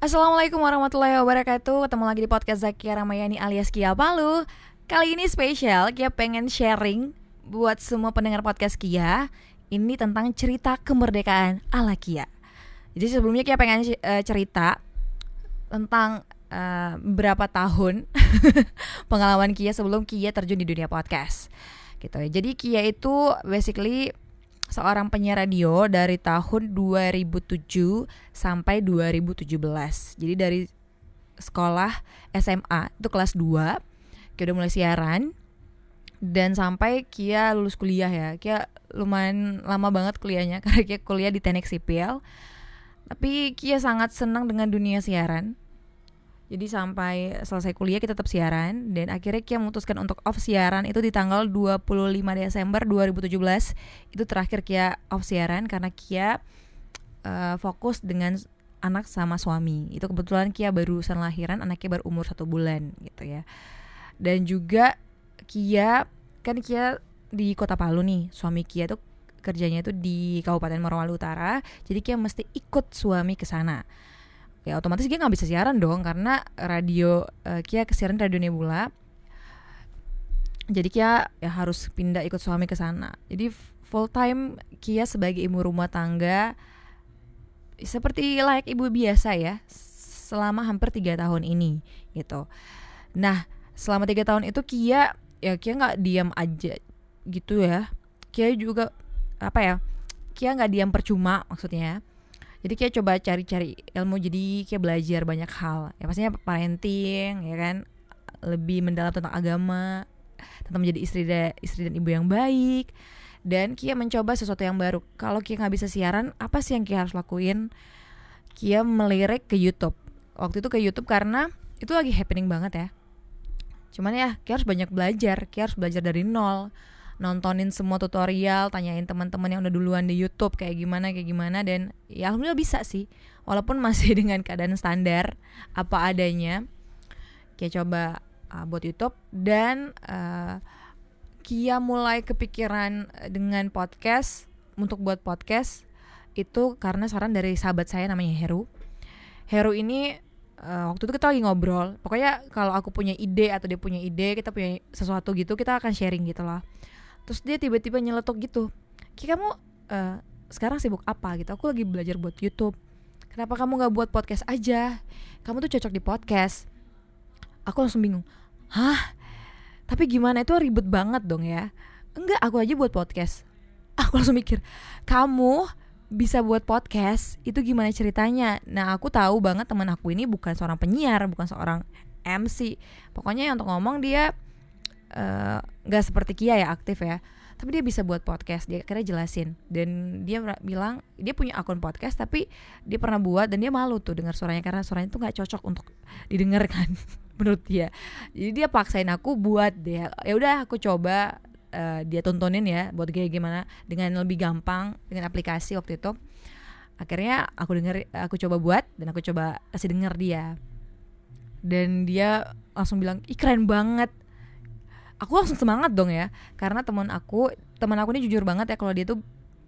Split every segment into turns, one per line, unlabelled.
Assalamualaikum warahmatullahi wabarakatuh. Ketemu lagi di podcast Zakia Ramayani alias Kia Palu. Kali ini spesial Kia pengen sharing Buat semua pendengar podcast Kia Ini tentang cerita kemerdekaan ala Kia. Jadi sebelumnya Kia pengen uh, cerita Tentang uh, berapa tahun Pengalaman Kia sebelum Kia terjun di dunia podcast. Gitu. Ya. Jadi Kia itu basically seorang penyiar radio dari tahun 2007 sampai 2017. Jadi dari sekolah SMA itu kelas 2 Kia udah mulai siaran dan sampai Kia lulus kuliah ya. Kia lumayan lama banget kuliahnya karena Kia kuliah di teknik sipil. Tapi Kia sangat senang dengan dunia siaran jadi sampai selesai kuliah kita tetap siaran dan akhirnya Kia memutuskan untuk off siaran itu di tanggal 25 Desember 2017. Itu terakhir Kia off siaran karena Kia uh, fokus dengan anak sama suami. Itu kebetulan Kia barusan lahiran, anaknya baru umur satu bulan gitu ya. Dan juga Kia kan Kia di Kota Palu nih, suami Kia tuh kerjanya itu di Kabupaten Morowali Utara. Jadi Kia mesti ikut suami ke sana ya otomatis dia nggak bisa siaran dong karena radio uh, Kia kesiaran radio Nebula. Jadi Kia ya harus pindah ikut suami ke sana. Jadi full time Kia sebagai ibu rumah tangga seperti layak ibu biasa ya selama hampir tiga tahun ini gitu. Nah selama tiga tahun itu Kia ya Kia nggak diam aja gitu ya. Kia juga apa ya Kia nggak diam percuma maksudnya jadi kayak coba cari-cari ilmu jadi kayak belajar banyak hal. Ya pastinya parenting ya kan? Lebih mendalam tentang agama tentang menjadi istri dan istri dan ibu yang baik dan Kia mencoba sesuatu yang baru. Kalau Kia nggak bisa siaran apa sih yang Kia harus lakuin? Kia melirik ke YouTube. Waktu itu ke YouTube karena itu lagi happening banget ya. Cuman ya Kia harus banyak belajar Kia harus belajar dari nol nontonin semua tutorial, tanyain teman-teman yang udah duluan di YouTube kayak gimana kayak gimana dan ya alhamdulillah bisa sih. Walaupun masih dengan keadaan standar apa adanya. Kayak coba uh, buat YouTube dan uh, Kia mulai kepikiran dengan podcast untuk buat podcast itu karena saran dari sahabat saya namanya Heru. Heru ini uh, waktu itu kita lagi ngobrol. Pokoknya kalau aku punya ide atau dia punya ide, kita punya sesuatu gitu, kita akan sharing gitu loh terus dia tiba-tiba nyeletuk gitu Ki kamu uh, sekarang sibuk apa? Gitu aku lagi belajar buat YouTube. Kenapa kamu nggak buat podcast aja? Kamu tuh cocok di podcast. Aku langsung bingung hah? Tapi gimana? Itu ribet banget dong ya. Enggak aku aja buat podcast. Aku langsung mikir kamu bisa buat podcast? Itu gimana ceritanya? Nah aku tahu banget teman aku ini bukan seorang penyiar bukan seorang MC pokoknya untuk ngomong dia nggak uh, seperti Kia ya aktif ya. Tapi dia bisa buat podcast dia akhirnya jelasin. Dan dia bilang dia punya akun podcast tapi dia pernah buat dan dia malu tuh dengar suaranya karena suaranya tuh nggak cocok untuk didengarkan menurut dia. Jadi dia paksain aku buat dia ya udah aku coba uh, dia tontonin ya buat kayak gimana dengan lebih gampang dengan aplikasi waktu itu. Akhirnya aku denger aku coba buat dan aku coba kasih denger dia. Dan dia langsung bilang ih keren banget aku langsung semangat dong ya karena teman aku teman aku ini jujur banget ya kalau dia tuh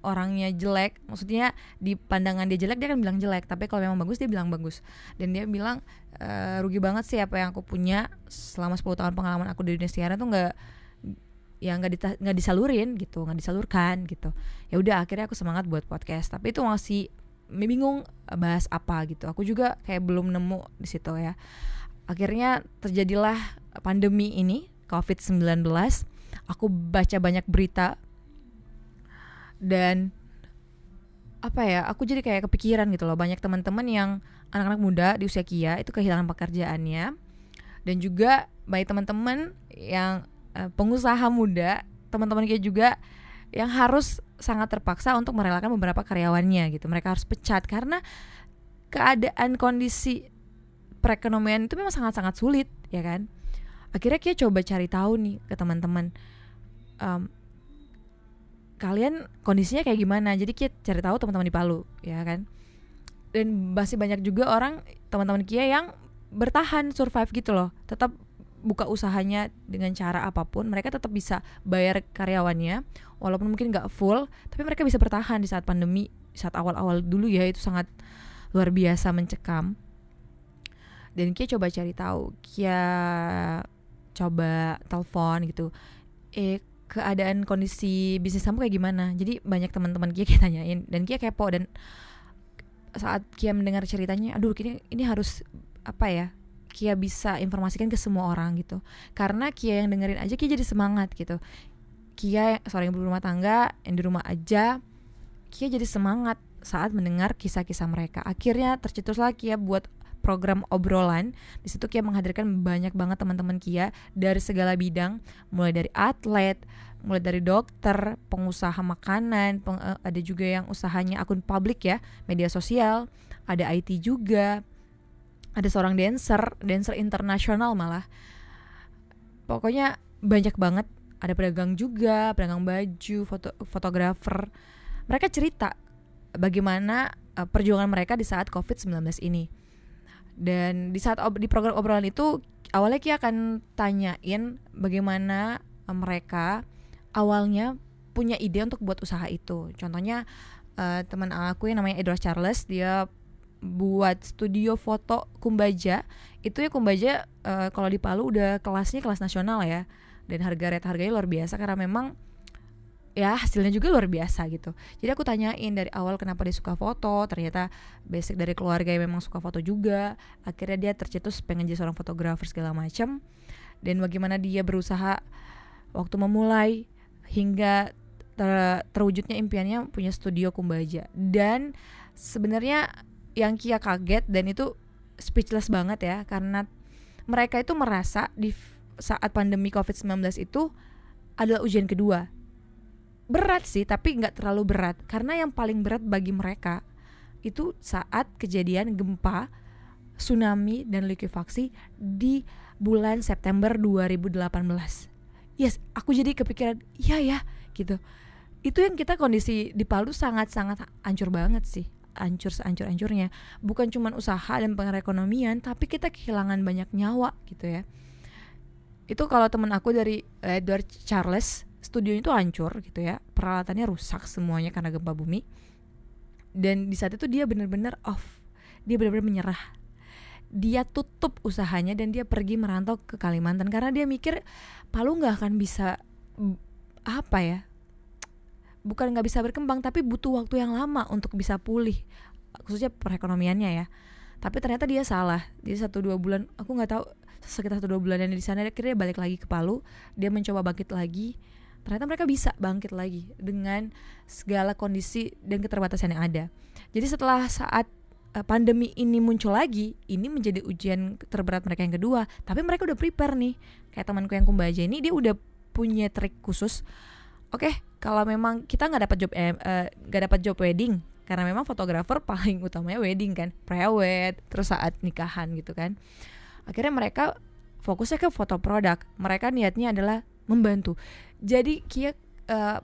orangnya jelek. Maksudnya di pandangan dia jelek dia kan bilang jelek. Tapi kalau memang bagus dia bilang bagus. Dan dia bilang e, rugi banget sih apa yang aku punya selama 10 tahun pengalaman aku di dunia siaran tuh nggak ya nggak nggak disalurin gitu. Nggak disalurkan gitu. Ya udah akhirnya aku semangat buat podcast. Tapi itu masih bingung bahas apa gitu. Aku juga kayak belum nemu di situ ya. Akhirnya terjadilah pandemi ini COVID-19 aku baca banyak berita. Dan apa ya aku jadi kayak kepikiran gitu loh. Banyak teman-teman yang anak-anak muda di usia kia itu kehilangan pekerjaannya. Dan juga banyak teman-teman yang uh, pengusaha muda teman-teman kia juga yang harus sangat terpaksa untuk merelakan beberapa karyawannya gitu. Mereka harus pecat karena keadaan kondisi perekonomian itu memang sangat-sangat sulit ya kan akhirnya kita coba cari tahu nih ke teman-teman um, kalian kondisinya kayak gimana? Jadi kita cari tahu teman-teman di Palu ya kan? Dan masih banyak juga orang teman-teman Kia yang bertahan survive gitu loh. Tetap buka usahanya dengan cara apa pun mereka tetap bisa bayar karyawannya walaupun mungkin nggak full tapi mereka bisa bertahan di saat pandemi saat awal-awal dulu ya itu sangat luar biasa mencekam. Dan Kia coba cari tahu Kia coba telepon gitu eh keadaan kondisi bisnis kamu kayak gimana? Jadi banyak teman-teman Kia Kia tanyain dan Kia kepo dan saat Kia mendengar ceritanya aduh ini ini harus apa ya Kia bisa informasikan ke semua orang gitu. Karena Kia yang dengerin aja Kia jadi semangat gitu. Kia seorang yang berumah tangga yang di rumah aja Kia jadi semangat saat mendengar kisah-kisah mereka. Akhirnya tercetuslah Kia buat program obrolan. Di situ Kia menghadirkan banyak banget teman-teman Kia dari segala bidang, mulai dari atlet, mulai dari dokter, pengusaha makanan, peng, uh, ada juga yang usahanya akun publik ya, media sosial, ada IT juga, ada seorang dancer, dancer internasional malah. Pokoknya banyak banget, ada pedagang juga, pedagang baju, foto fotografer. Mereka cerita bagaimana uh, perjuangan mereka di saat COVID-19 ini dan di saat ob di program obrolan itu awalnya Ki akan tanyain bagaimana uh, mereka awalnya punya ide untuk buat usaha itu. Contohnya uh, teman aku yang namanya Edward Charles dia buat studio foto Kumbaja. Itu ya Kumbaja uh, kalau di Palu udah kelasnya kelas nasional ya. Dan harga rate harganya luar biasa karena memang ya hasilnya juga luar biasa gitu. Jadi aku tanyain dari awal kenapa dia suka foto ternyata basic dari keluarga yang memang suka foto juga. Akhirnya dia tercetus pengen jadi seorang fotografer segala macam dan bagaimana dia berusaha waktu memulai hingga ter terwujudnya impiannya punya studio kumbaja. Dan sebenarnya yang Kia kaget dan itu speechless banget ya karena mereka itu merasa di saat pandemi COVID-19 itu adalah ujian kedua berat sih tapi nggak terlalu berat. Karena yang paling berat bagi mereka itu saat kejadian gempa tsunami dan likuifaksi di bulan September 2018 yes aku jadi kepikiran iya ya gitu. Itu yang kita kondisi di Palu sangat-sangat hancur banget sih. Hancur sehancur-hancurnya. Bukan cuma usaha dan perekonomian tapi kita kehilangan banyak nyawa gitu ya. Itu kalau temen aku dari Edward Charles studio itu hancur gitu ya. Peralatannya rusak semuanya karena gempa bumi. Dan di saat itu dia benar-benar off. Dia benar-benar menyerah. Dia tutup usahanya dan dia pergi merantau ke Kalimantan karena dia mikir Palu nggak akan bisa apa ya bukan nggak bisa berkembang tapi butuh waktu yang lama untuk bisa pulih. Khususnya perekonomiannya ya. Tapi ternyata dia salah. Dia satu dua bulan aku nggak tahu sekitar satu dua bulan dan di sana akhirnya balik lagi ke Palu. Dia mencoba bangkit lagi ternyata mereka bisa bangkit lagi dengan segala kondisi dan keterbatasan yang ada. Jadi setelah saat uh, pandemi ini muncul lagi, ini menjadi ujian terberat mereka yang kedua. Tapi mereka udah prepare nih. Kayak temanku yang kumbaja ini dia udah punya trik khusus. Oke, okay, kalau memang kita nggak dapat job eh, uh, dapat job wedding karena memang fotografer paling utamanya wedding kan, prewed, terus saat nikahan gitu kan. Akhirnya mereka fokusnya ke foto produk. Mereka niatnya adalah membantu. Jadi Kia uh,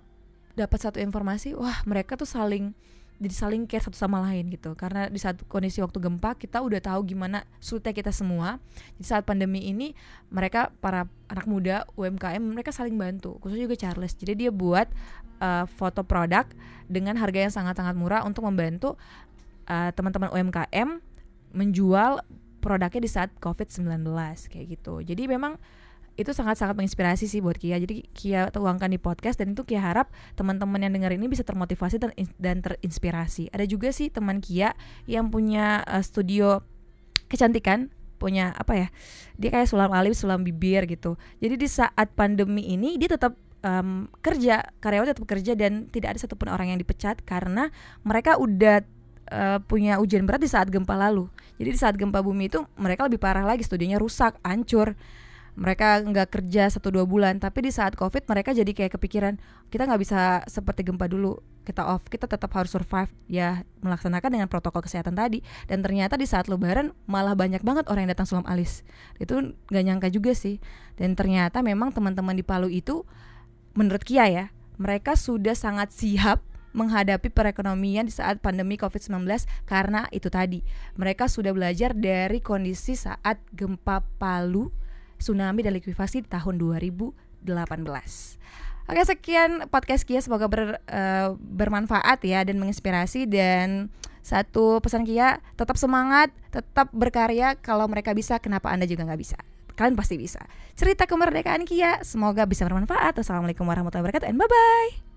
dapat satu informasi wah mereka tuh saling jadi saling care satu sama lain gitu. Karena di saat kondisi waktu gempa kita udah tahu gimana sulitnya kita semua. Di saat pandemi ini mereka para anak muda UMKM mereka saling bantu khususnya juga Charles. Jadi dia buat uh, foto produk dengan harga yang sangat-sangat murah untuk membantu uh, teman-teman UMKM menjual produknya di saat COVID-19 kayak gitu. Jadi memang itu sangat-sangat menginspirasi sih buat Kia. Jadi Kia tuangkan di podcast dan itu Kia harap teman-teman yang dengar ini bisa termotivasi dan, dan terinspirasi. Ada juga sih teman Kia yang punya uh, studio kecantikan punya apa ya dia kayak sulam alis sulam bibir gitu jadi di saat pandemi ini dia tetap um, kerja karyawan tetap kerja dan tidak ada satupun orang yang dipecat karena mereka udah uh, punya ujian berat di saat gempa lalu jadi di saat gempa bumi itu mereka lebih parah lagi studionya rusak hancur mereka nggak kerja satu dua bulan. Tapi di saat covid mereka jadi kayak kepikiran kita nggak bisa seperti gempa dulu kita off kita tetap harus survive. Ya melaksanakan dengan protokol kesehatan tadi. Dan ternyata di saat lebaran malah banyak banget orang yang datang sulam alis. Itu nggak nyangka juga sih. Dan ternyata memang teman-teman di Palu itu menurut Kia ya mereka sudah sangat siap menghadapi perekonomian di saat pandemi COVID-19 karena itu tadi. Mereka sudah belajar dari kondisi saat gempa Palu tsunami dan likuifaksi di tahun 2018. Oke sekian podcast Kia semoga ber, uh, bermanfaat ya dan menginspirasi dan Satu pesan Kia, tetap semangat, tetap berkarya. Kalau mereka bisa, kenapa Anda juga nggak bisa? Kalian pasti bisa. Cerita kemerdekaan Kia, semoga bisa bermanfaat. Wassalamualaikum warahmatullahi wabarakatuh, and bye-bye.